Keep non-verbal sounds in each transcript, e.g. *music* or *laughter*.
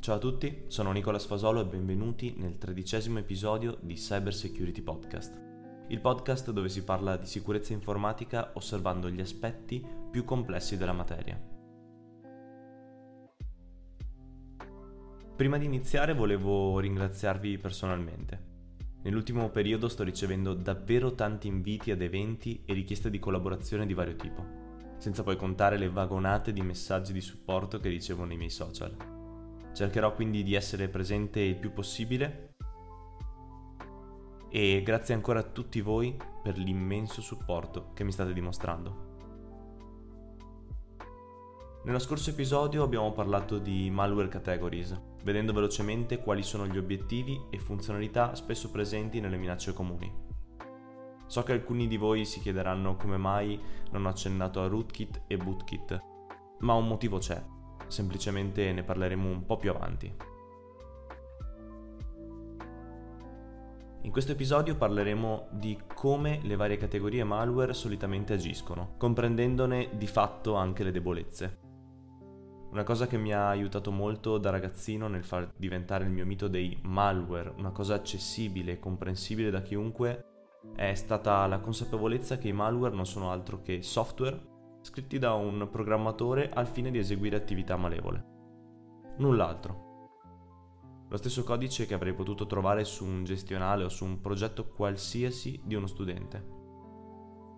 Ciao a tutti, sono Nicola Sfasolo e benvenuti nel tredicesimo episodio di Cyber Security Podcast, il podcast dove si parla di sicurezza informatica osservando gli aspetti più complessi della materia. Prima di iniziare volevo ringraziarvi personalmente. Nell'ultimo periodo sto ricevendo davvero tanti inviti ad eventi e richieste di collaborazione di vario tipo, senza poi contare le vagonate di messaggi di supporto che ricevo nei miei social. Cercherò quindi di essere presente il più possibile e grazie ancora a tutti voi per l'immenso supporto che mi state dimostrando. Nello scorso episodio abbiamo parlato di malware categories, vedendo velocemente quali sono gli obiettivi e funzionalità spesso presenti nelle minacce comuni. So che alcuni di voi si chiederanno come mai non ho accennato a rootkit e bootkit, ma un motivo c'è semplicemente ne parleremo un po' più avanti. In questo episodio parleremo di come le varie categorie malware solitamente agiscono, comprendendone di fatto anche le debolezze. Una cosa che mi ha aiutato molto da ragazzino nel far diventare il mio mito dei malware una cosa accessibile e comprensibile da chiunque è stata la consapevolezza che i malware non sono altro che software scritti da un programmatore al fine di eseguire attività malevole. Null'altro. Lo stesso codice che avrei potuto trovare su un gestionale o su un progetto qualsiasi di uno studente.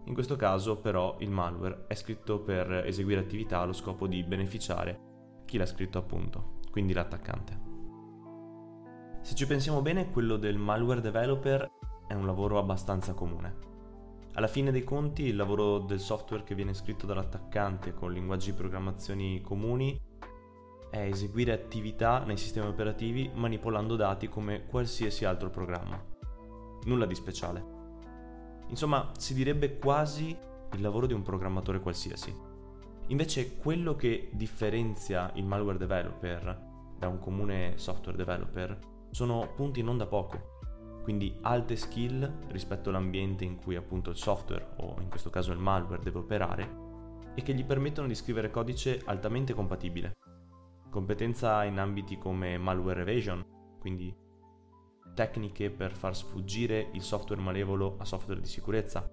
In questo caso però il malware è scritto per eseguire attività allo scopo di beneficiare chi l'ha scritto appunto, quindi l'attaccante. Se ci pensiamo bene, quello del malware developer è un lavoro abbastanza comune. Alla fine dei conti il lavoro del software che viene scritto dall'attaccante con linguaggi di programmazione comuni è eseguire attività nei sistemi operativi manipolando dati come qualsiasi altro programma. Nulla di speciale. Insomma, si direbbe quasi il lavoro di un programmatore qualsiasi. Invece quello che differenzia il malware developer da un comune software developer sono punti non da poco quindi alte skill rispetto all'ambiente in cui appunto il software o in questo caso il malware deve operare e che gli permettono di scrivere codice altamente compatibile. Competenza in ambiti come malware evasion, quindi tecniche per far sfuggire il software malevolo a software di sicurezza.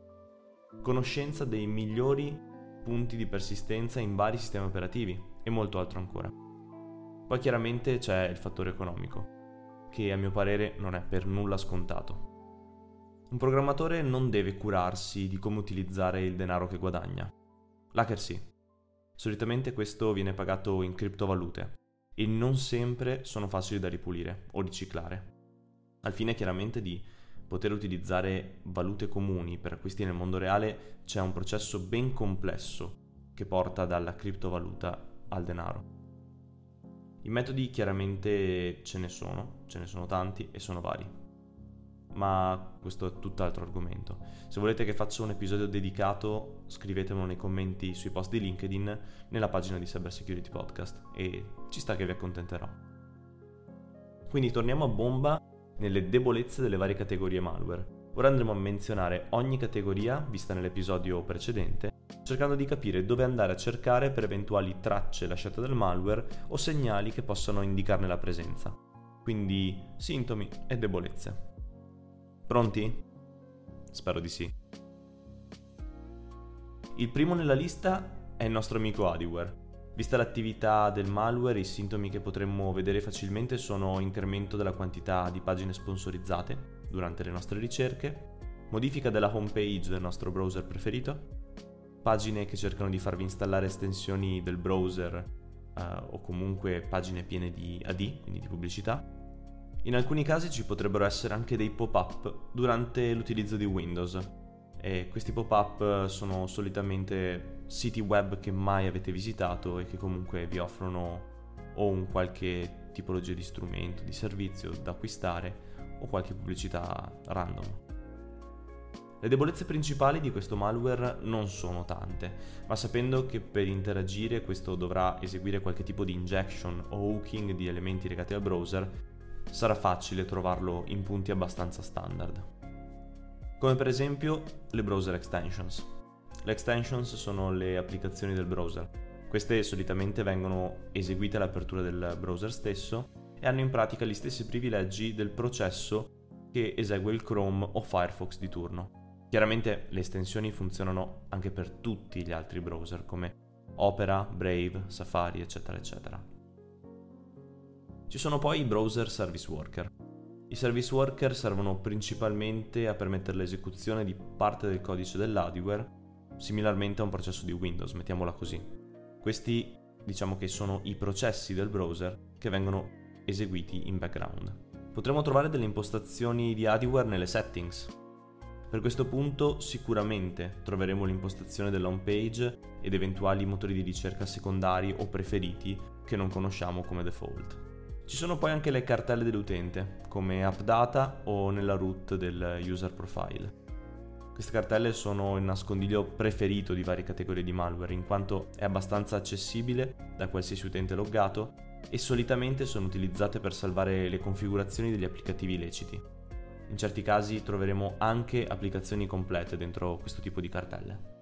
Conoscenza dei migliori punti di persistenza in vari sistemi operativi e molto altro ancora. Poi chiaramente c'è il fattore economico che a mio parere non è per nulla scontato. Un programmatore non deve curarsi di come utilizzare il denaro che guadagna. L'hacker sì. Solitamente questo viene pagato in criptovalute e non sempre sono facili da ripulire o riciclare. Al fine chiaramente di poter utilizzare valute comuni per acquisti nel mondo reale c'è un processo ben complesso che porta dalla criptovaluta al denaro. I metodi chiaramente ce ne sono, ce ne sono tanti e sono vari. Ma questo è tutt'altro argomento. Se volete che faccia un episodio dedicato, scrivetemelo nei commenti sui post di LinkedIn nella pagina di Cyber Security Podcast e ci sta che vi accontenterò. Quindi torniamo a bomba nelle debolezze delle varie categorie malware. Ora andremo a menzionare ogni categoria vista nell'episodio precedente cercando di capire dove andare a cercare per eventuali tracce lasciate dal malware o segnali che possano indicarne la presenza. Quindi sintomi e debolezze. Pronti? Spero di sì. Il primo nella lista è il nostro amico Adiware. Vista l'attività del malware, i sintomi che potremmo vedere facilmente sono incremento della quantità di pagine sponsorizzate durante le nostre ricerche, modifica della homepage del nostro browser preferito, pagine che cercano di farvi installare estensioni del browser uh, o comunque pagine piene di AD, quindi di pubblicità. In alcuni casi ci potrebbero essere anche dei pop-up durante l'utilizzo di Windows e questi pop-up sono solitamente siti web che mai avete visitato e che comunque vi offrono o un qualche tipologia di strumento, di servizio da acquistare o qualche pubblicità random. Le debolezze principali di questo malware non sono tante, ma sapendo che per interagire questo dovrà eseguire qualche tipo di injection o hooking di elementi legati al browser, sarà facile trovarlo in punti abbastanza standard. Come per esempio le browser extensions. Le extensions sono le applicazioni del browser, Queste solitamente vengono eseguite all'apertura del browser stesso e hanno in pratica gli stessi privilegi del processo che esegue il Chrome o Firefox di turno. Chiaramente le estensioni funzionano anche per tutti gli altri browser come Opera, Brave, Safari, eccetera, eccetera. Ci sono poi i browser service worker. I service worker servono principalmente a permettere l'esecuzione di parte del codice dell'hardware, similarmente a un processo di Windows, mettiamola così. Questi diciamo che sono i processi del browser che vengono eseguiti in background. Potremo trovare delle impostazioni di hardware nelle settings, per questo punto sicuramente troveremo l'impostazione dell'home page ed eventuali motori di ricerca secondari o preferiti che non conosciamo come default. Ci sono poi anche le cartelle dell'utente, come AppData o nella root del user profile. Queste cartelle sono il nascondiglio preferito di varie categorie di malware, in quanto è abbastanza accessibile da qualsiasi utente loggato e solitamente sono utilizzate per salvare le configurazioni degli applicativi illeciti. In certi casi troveremo anche applicazioni complete dentro questo tipo di cartelle.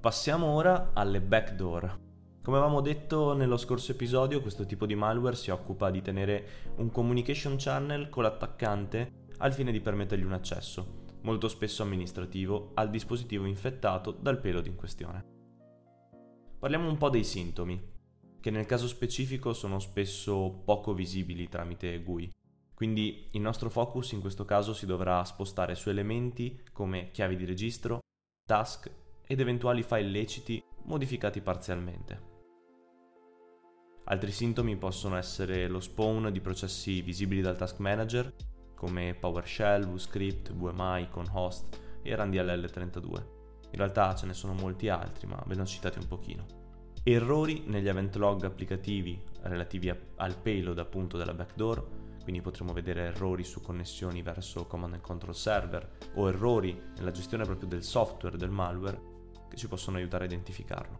Passiamo ora alle backdoor. Come avevamo detto nello scorso episodio, questo tipo di malware si occupa di tenere un communication channel con l'attaccante al fine di permettergli un accesso, molto spesso amministrativo, al dispositivo infettato dal payload in questione. Parliamo un po' dei sintomi, che nel caso specifico sono spesso poco visibili tramite GUI. Quindi il nostro focus in questo caso si dovrà spostare su elementi come chiavi di registro, task ed eventuali file leciti modificati parzialmente. Altri sintomi possono essere lo spawn di processi visibili dal task manager come PowerShell, VScript, VMI, ConHost e RunDLL32. In realtà ce ne sono molti altri, ma ve ne ho citati un pochino. Errori negli event log applicativi relativi al payload appunto della backdoor quindi potremo vedere errori su connessioni verso command and control server o errori nella gestione proprio del software del malware che ci possono aiutare a identificarlo.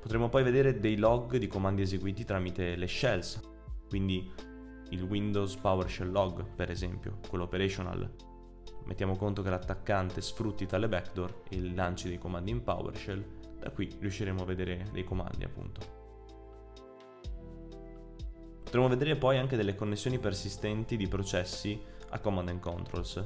Potremo poi vedere dei log di comandi eseguiti tramite le shells, quindi il Windows PowerShell log, per esempio, quello operational. Mettiamo conto che l'attaccante sfrutti tale backdoor e lanci dei comandi in PowerShell, da qui riusciremo a vedere dei comandi appunto. Potremo vedere poi anche delle connessioni persistenti di processi a command and controls.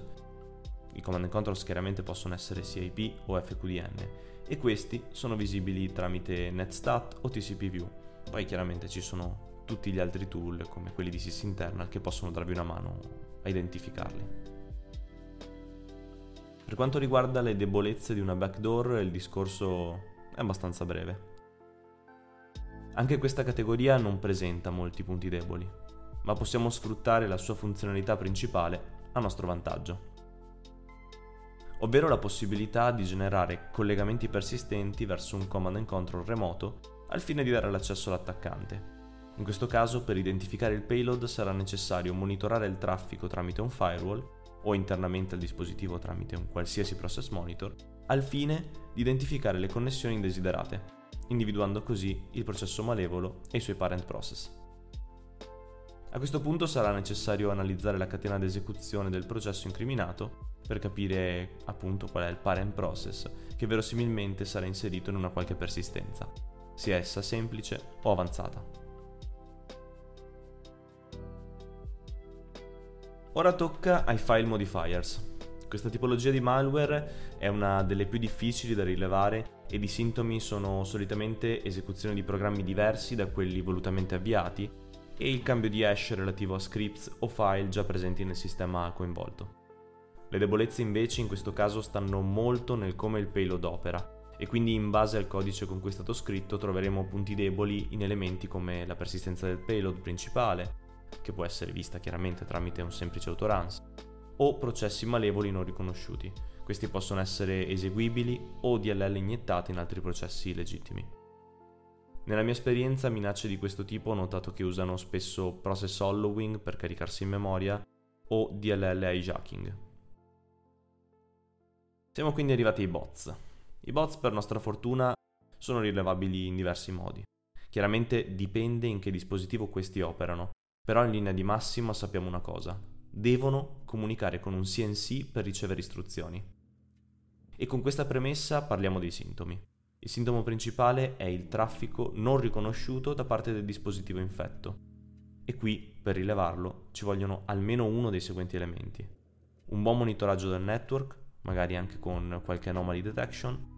I command and controls chiaramente possono essere CIP o FQDN e questi sono visibili tramite netstat o TCPview. Poi chiaramente ci sono tutti gli altri tool come quelli di sysinternal che possono darvi una mano a identificarli. Per quanto riguarda le debolezze di una backdoor il discorso è abbastanza breve. Anche questa categoria non presenta molti punti deboli, ma possiamo sfruttare la sua funzionalità principale a nostro vantaggio. Ovvero la possibilità di generare collegamenti persistenti verso un command and control remoto al fine di dare l'accesso all'attaccante. In questo caso per identificare il payload sarà necessario monitorare il traffico tramite un firewall o internamente al dispositivo tramite un qualsiasi process monitor al fine di identificare le connessioni indesiderate individuando così il processo malevolo e i suoi parent process. A questo punto sarà necessario analizzare la catena di esecuzione del processo incriminato per capire appunto qual è il parent process che verosimilmente sarà inserito in una qualche persistenza, sia essa semplice o avanzata. Ora tocca ai file modifiers. Questa tipologia di malware è una delle più difficili da rilevare ed i sintomi sono solitamente esecuzione di programmi diversi da quelli volutamente avviati e il cambio di hash relativo a scripts o file già presenti nel sistema coinvolto. Le debolezze invece in questo caso stanno molto nel come il payload opera e quindi in base al codice con cui è stato scritto troveremo punti deboli in elementi come la persistenza del payload principale, che può essere vista chiaramente tramite un semplice autoruns, o processi malevoli non riconosciuti, questi possono essere eseguibili o DLL iniettati in altri processi legittimi. Nella mia esperienza minacce di questo tipo ho notato che usano spesso process hollowing per caricarsi in memoria o DLL hijacking. Siamo quindi arrivati ai bots. I bots per nostra fortuna sono rilevabili in diversi modi. Chiaramente dipende in che dispositivo questi operano, però in linea di massima sappiamo una cosa. Devono comunicare con un CNC per ricevere istruzioni. E con questa premessa parliamo dei sintomi. Il sintomo principale è il traffico non riconosciuto da parte del dispositivo infetto. E qui, per rilevarlo, ci vogliono almeno uno dei seguenti elementi. Un buon monitoraggio del network, magari anche con qualche anomaly detection,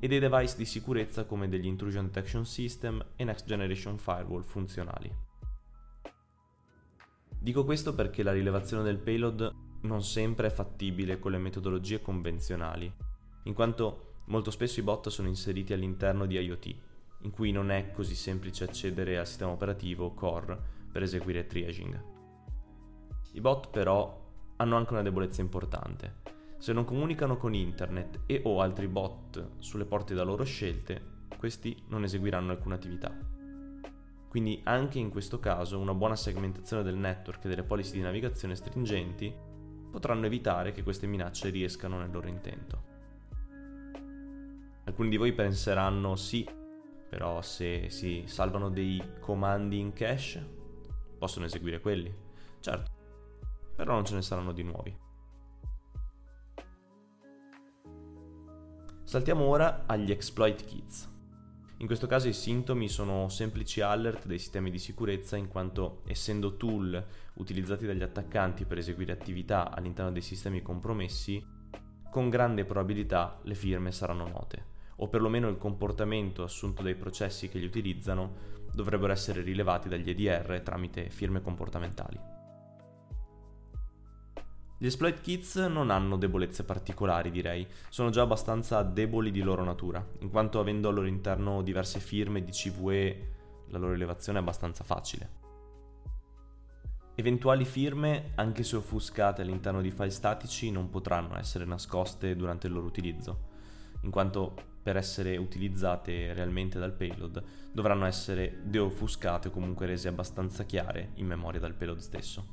e dei device di sicurezza come degli intrusion detection system e next generation firewall funzionali. Dico questo perché la rilevazione del payload non sempre è fattibile con le metodologie convenzionali, in quanto Molto spesso i bot sono inseriti all'interno di IoT, in cui non è così semplice accedere al sistema operativo core per eseguire triaging. I bot però hanno anche una debolezza importante. Se non comunicano con internet e o altri bot sulle porte da loro scelte, questi non eseguiranno alcuna attività. Quindi anche in questo caso una buona segmentazione del network e delle policy di navigazione stringenti potranno evitare che queste minacce riescano nel loro intento. Alcuni di voi penseranno sì, però se si salvano dei comandi in cache, possono eseguire quelli. Certo, però non ce ne saranno di nuovi. Saltiamo ora agli exploit kits. In questo caso i sintomi sono semplici alert dei sistemi di sicurezza in quanto essendo tool utilizzati dagli attaccanti per eseguire attività all'interno dei sistemi compromessi, con grande probabilità le firme saranno note o perlomeno il comportamento assunto dai processi che li utilizzano dovrebbero essere rilevati dagli EDR tramite firme comportamentali. Gli exploit kits non hanno debolezze particolari, direi, sono già abbastanza deboli di loro natura, in quanto avendo al loro interno diverse firme di CVE la loro rilevazione è abbastanza facile. Eventuali firme, anche se offuscate all'interno di file statici, non potranno essere nascoste durante il loro utilizzo, in quanto per essere utilizzate realmente dal payload dovranno essere deoffuscate o comunque rese abbastanza chiare in memoria dal payload stesso.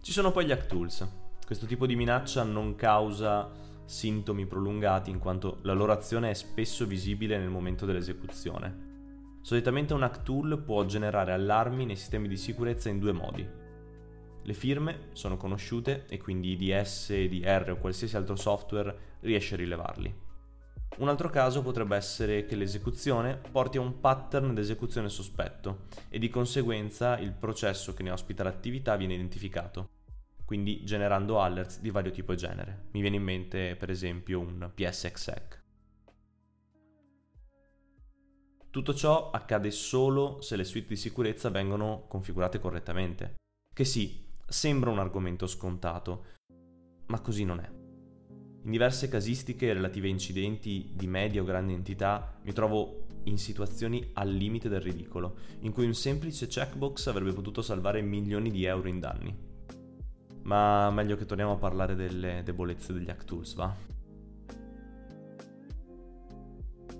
Ci sono poi gli hack tools. Questo tipo di minaccia non causa sintomi prolungati in quanto la loro azione è spesso visibile nel momento dell'esecuzione. Solitamente un hack tool può generare allarmi nei sistemi di sicurezza in due modi. Le firme sono conosciute e quindi IDS, DR o qualsiasi altro software riesce a rilevarli. Un altro caso potrebbe essere che l'esecuzione porti a un pattern d'esecuzione sospetto e di conseguenza il processo che ne ospita l'attività viene identificato, quindi generando alerts di vario tipo e genere. Mi viene in mente per esempio un PSXEC. Tutto ciò accade solo se le suite di sicurezza vengono configurate correttamente, che sì, Sembra un argomento scontato, ma così non è. In diverse casistiche relative a incidenti di media o grande entità mi trovo in situazioni al limite del ridicolo, in cui un semplice checkbox avrebbe potuto salvare milioni di euro in danni. Ma meglio che torniamo a parlare delle debolezze degli hack tools, va?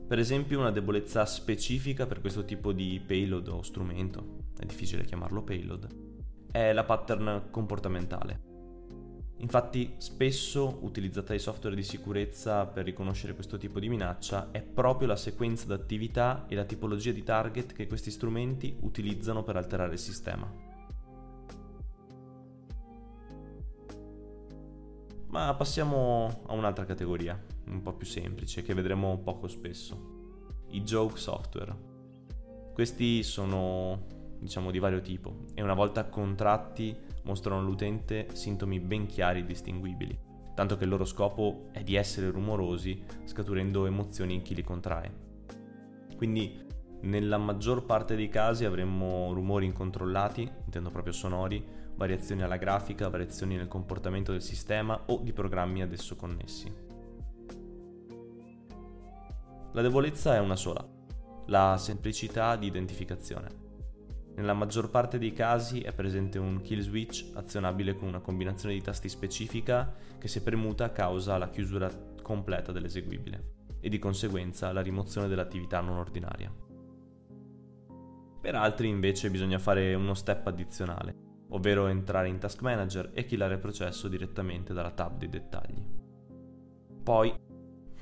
Per esempio una debolezza specifica per questo tipo di payload o strumento, è difficile chiamarlo payload, è la pattern comportamentale. Infatti, spesso utilizzata dai software di sicurezza per riconoscere questo tipo di minaccia è proprio la sequenza d'attività e la tipologia di target che questi strumenti utilizzano per alterare il sistema. Ma passiamo a un'altra categoria, un po' più semplice, che vedremo poco spesso. I joke software. Questi sono diciamo di vario tipo, e una volta contratti mostrano all'utente sintomi ben chiari e distinguibili, tanto che il loro scopo è di essere rumorosi, scaturendo emozioni in chi li contrae. Quindi nella maggior parte dei casi avremmo rumori incontrollati, intendo proprio sonori, variazioni alla grafica, variazioni nel comportamento del sistema o di programmi ad esso connessi. La debolezza è una sola, la semplicità di identificazione. Nella maggior parte dei casi è presente un kill switch azionabile con una combinazione di tasti specifica che se premuta causa la chiusura completa dell'eseguibile e di conseguenza la rimozione dell'attività non ordinaria. Per altri invece bisogna fare uno step addizionale, ovvero entrare in Task Manager e killare il processo direttamente dalla tab dei dettagli. Poi,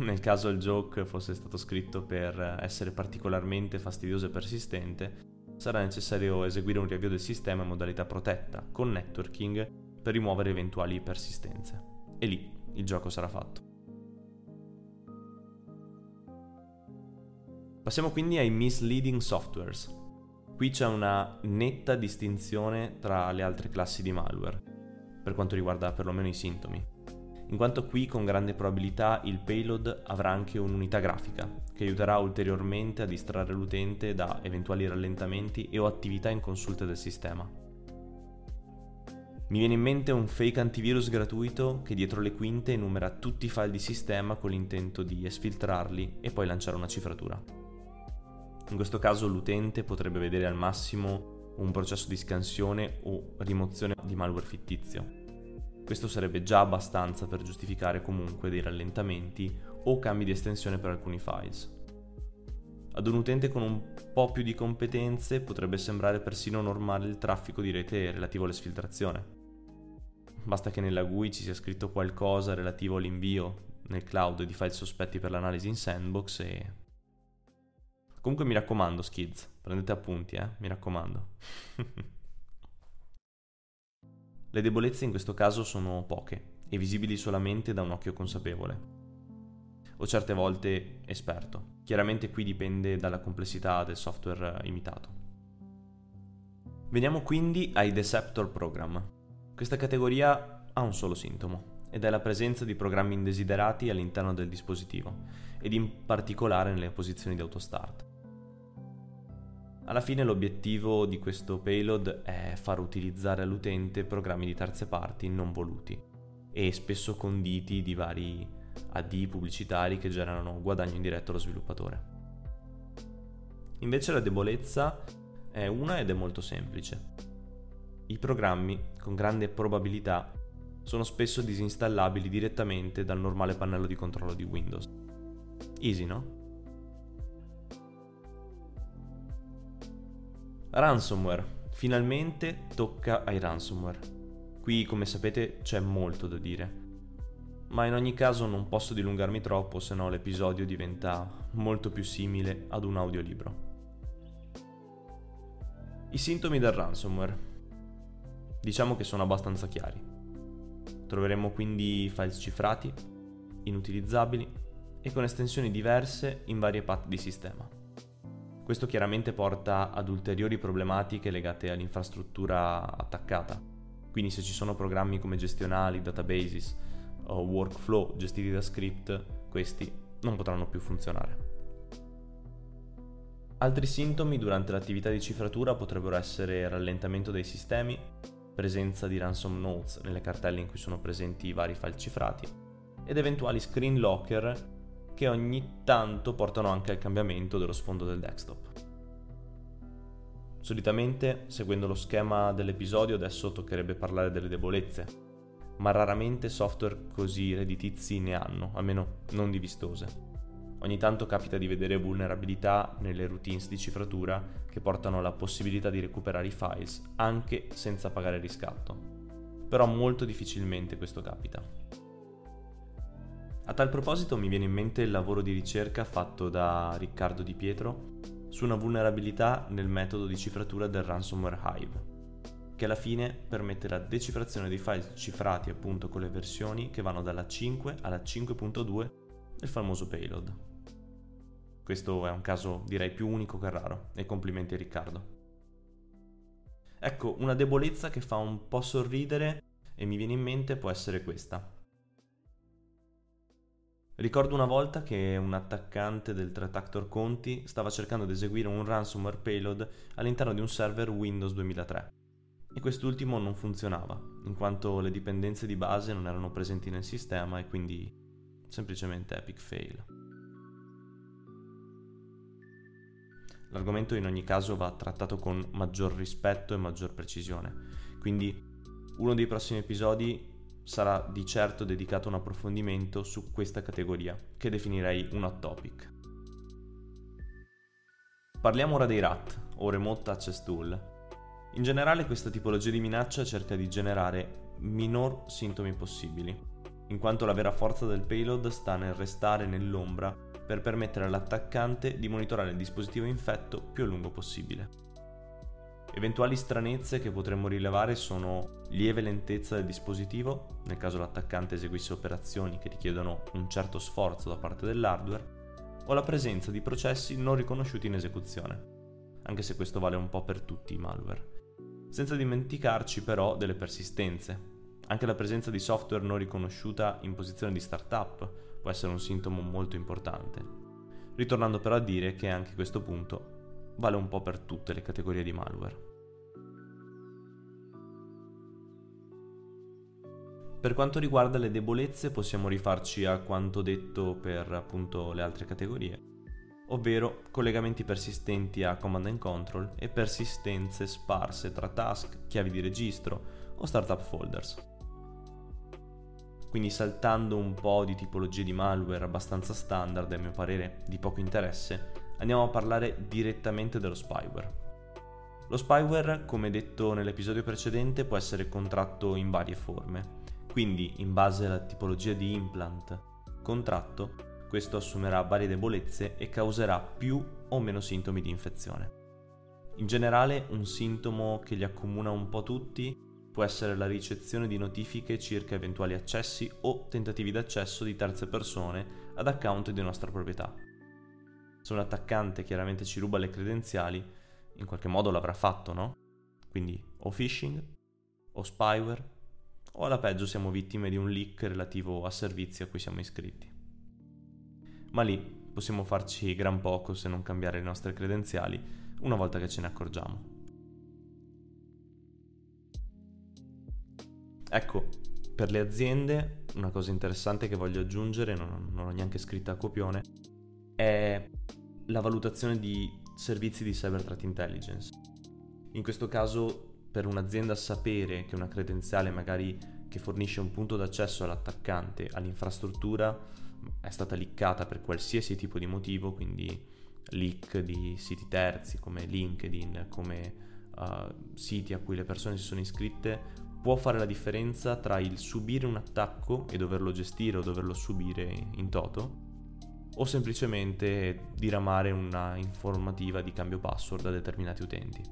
nel caso il joke fosse stato scritto per essere particolarmente fastidioso e persistente, sarà necessario eseguire un riavvio del sistema in modalità protetta, con networking, per rimuovere eventuali persistenze. E lì il gioco sarà fatto. Passiamo quindi ai misleading softwares. Qui c'è una netta distinzione tra le altre classi di malware, per quanto riguarda perlomeno i sintomi in quanto qui con grande probabilità il payload avrà anche un'unità grafica, che aiuterà ulteriormente a distrarre l'utente da eventuali rallentamenti e o attività inconsulte del sistema. Mi viene in mente un fake antivirus gratuito che dietro le quinte enumera tutti i file di sistema con l'intento di esfiltrarli e poi lanciare una cifratura. In questo caso l'utente potrebbe vedere al massimo un processo di scansione o rimozione di malware fittizio. Questo sarebbe già abbastanza per giustificare comunque dei rallentamenti o cambi di estensione per alcuni files. Ad un utente con un po' più di competenze potrebbe sembrare persino normale il traffico di rete relativo all'esfiltrazione. Basta che nella GUI ci sia scritto qualcosa relativo all'invio nel cloud di file sospetti per l'analisi in sandbox e... Comunque mi raccomando, skids, prendete appunti, eh, mi raccomando. *laughs* Le debolezze in questo caso sono poche e visibili solamente da un occhio consapevole. O certe volte esperto. Chiaramente qui dipende dalla complessità del software imitato. Veniamo quindi ai Deceptor Program, questa categoria ha un solo sintomo, ed è la presenza di programmi indesiderati all'interno del dispositivo, ed in particolare nelle posizioni di autostart. Alla fine l'obiettivo di questo payload è far utilizzare all'utente programmi di terze parti non voluti e spesso conditi di vari AD pubblicitari che generano guadagno indiretto allo sviluppatore. Invece la debolezza è una ed è molto semplice. I programmi, con grande probabilità, sono spesso disinstallabili direttamente dal normale pannello di controllo di Windows. Easy, no? Ransomware. Finalmente tocca ai ransomware. Qui, come sapete, c'è molto da dire. Ma in ogni caso non posso dilungarmi troppo, se no l'episodio diventa molto più simile ad un audiolibro. I sintomi del ransomware. Diciamo che sono abbastanza chiari. Troveremo quindi file cifrati, inutilizzabili e con estensioni diverse in varie path di sistema. Questo chiaramente porta ad ulteriori problematiche legate all'infrastruttura attaccata. Quindi se ci sono programmi come gestionali, databases o workflow gestiti da script, questi non potranno più funzionare. Altri sintomi durante l'attività di cifratura potrebbero essere rallentamento dei sistemi, presenza di ransom notes nelle cartelle in cui sono presenti i vari file cifrati ed eventuali screen locker che ogni tanto portano anche al cambiamento dello sfondo del desktop. Solitamente, seguendo lo schema dell'episodio, adesso toccherebbe parlare delle debolezze, ma raramente software così redditizi ne hanno, almeno non di vistose. Ogni tanto capita di vedere vulnerabilità nelle routines di cifratura che portano alla possibilità di recuperare i files anche senza pagare riscatto. Però molto difficilmente questo capita. A tal proposito mi viene in mente il lavoro di ricerca fatto da Riccardo Di Pietro su una vulnerabilità nel metodo di cifratura del ransomware Hive, che alla fine permette la decifrazione dei file cifrati appunto con le versioni che vanno dalla 5 alla 5.2 del famoso payload. Questo è un caso direi più unico che raro e complimenti a Riccardo. Ecco, una debolezza che fa un po' sorridere e mi viene in mente può essere questa. Ricordo una volta che un attaccante del threat actor Conti stava cercando di eseguire un ransomware payload all'interno di un server Windows 2003 e quest'ultimo non funzionava, in quanto le dipendenze di base non erano presenti nel sistema e quindi semplicemente epic fail. L'argomento in ogni caso va trattato con maggior rispetto e maggior precisione, quindi uno dei prossimi episodi sarà di certo dedicato un approfondimento su questa categoria, che definirei un hot topic. Parliamo ora dei RAT, o Remote Access Tool. In generale questa tipologia di minaccia cerca di generare minor sintomi possibili, in quanto la vera forza del payload sta nel restare nell'ombra per permettere all'attaccante di monitorare il dispositivo infetto più a lungo possibile. Eventuali stranezze che potremmo rilevare sono lieve lentezza del dispositivo, nel caso l'attaccante eseguisse operazioni che richiedono un certo sforzo da parte dell'hardware, o la presenza di processi non riconosciuti in esecuzione, anche se questo vale un po' per tutti i malware. Senza dimenticarci però delle persistenze. Anche la presenza di software non riconosciuta in posizione di startup può essere un sintomo molto importante. Ritornando però a dire che anche questo punto vale un po' per tutte le categorie di malware. Per quanto riguarda le debolezze possiamo rifarci a quanto detto per appunto le altre categorie, ovvero collegamenti persistenti a command and control e persistenze sparse tra task, chiavi di registro o startup folders. Quindi saltando un po' di tipologie di malware abbastanza standard a mio parere di poco interesse, andiamo a parlare direttamente dello spyware. Lo spyware, come detto nell'episodio precedente, può essere contratto in varie forme quindi, in base alla tipologia di implant contratto, questo assumerà varie debolezze e causerà più o meno sintomi di infezione. In generale, un sintomo che li accomuna un po' tutti può essere la ricezione di notifiche circa eventuali accessi o tentativi d'accesso di terze persone ad account di nostra proprietà. Se un attaccante chiaramente ci ruba le credenziali, in qualche modo l'avrà fatto, no? Quindi o phishing o spyware o alla peggio siamo vittime di un leak relativo a servizi a cui siamo iscritti. Ma lì possiamo farci gran poco se non cambiare le nostre credenziali una volta che ce ne accorgiamo. Ecco, per le aziende una cosa interessante che voglio aggiungere, non, non ho neanche scritta a copione, è la valutazione di servizi di cyber threat intelligence. In questo caso per un'azienda sapere che una credenziale magari che fornisce un punto d'accesso all'attaccante all'infrastruttura è stata liccata per qualsiasi tipo di motivo, quindi leak di siti terzi come LinkedIn, come uh, siti a cui le persone si sono iscritte, può fare la differenza tra il subire un attacco e doverlo gestire o doverlo subire in toto o semplicemente diramare una informativa di cambio password a determinati utenti.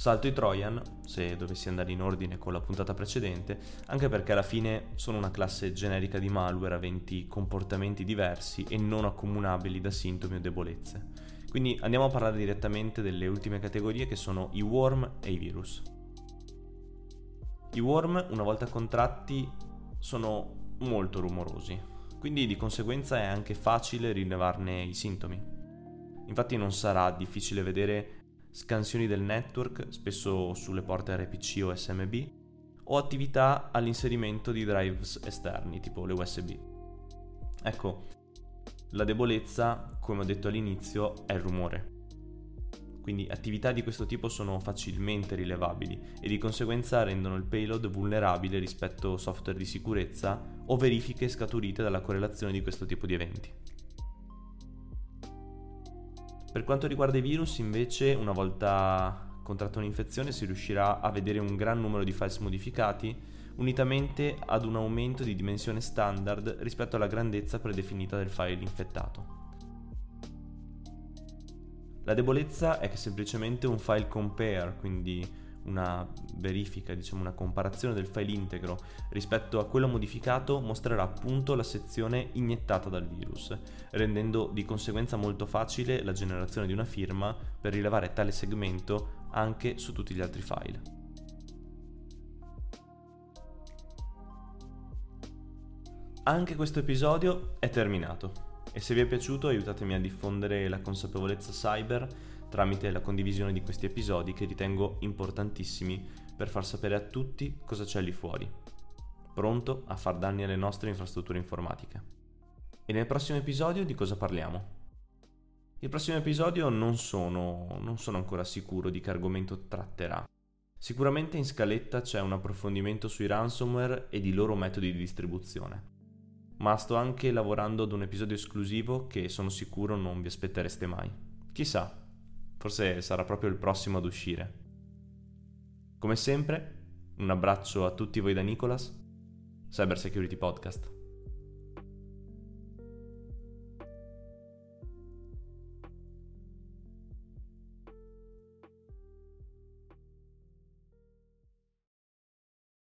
Salto i Trojan, se dovessi andare in ordine con la puntata precedente, anche perché alla fine sono una classe generica di malware aventi comportamenti diversi e non accomunabili da sintomi o debolezze. Quindi andiamo a parlare direttamente delle ultime categorie che sono i worm e i virus. I worm, una volta contratti, sono molto rumorosi, quindi di conseguenza è anche facile rilevarne i sintomi. Infatti non sarà difficile vedere scansioni del network, spesso sulle porte RPC o SMB, o attività all'inserimento di drives esterni, tipo le USB. Ecco, la debolezza, come ho detto all'inizio, è il rumore. Quindi attività di questo tipo sono facilmente rilevabili e di conseguenza rendono il payload vulnerabile rispetto a software di sicurezza o verifiche scaturite dalla correlazione di questo tipo di eventi. Per quanto riguarda i virus, invece, una volta contratta un'infezione si riuscirà a vedere un gran numero di files modificati unitamente ad un aumento di dimensione standard rispetto alla grandezza predefinita del file infettato. La debolezza è che semplicemente un file compare, quindi una verifica, diciamo una comparazione del file integro rispetto a quello modificato mostrerà appunto la sezione iniettata dal virus, rendendo di conseguenza molto facile la generazione di una firma per rilevare tale segmento anche su tutti gli altri file. Anche questo episodio è terminato e se vi è piaciuto aiutatemi a diffondere la consapevolezza cyber tramite la condivisione di questi episodi che ritengo importantissimi per far sapere a tutti cosa c'è lì fuori, pronto a far danni alle nostre infrastrutture informatiche. E nel prossimo episodio di cosa parliamo? Il prossimo episodio non sono, non sono ancora sicuro di che argomento tratterà. Sicuramente in scaletta c'è un approfondimento sui ransomware e di loro metodi di distribuzione. Ma sto anche lavorando ad un episodio esclusivo che sono sicuro non vi aspettereste mai. Chissà, Forse sarà proprio il prossimo ad uscire. Come sempre, un abbraccio a tutti voi da Nicolas, Cyber Security Podcast.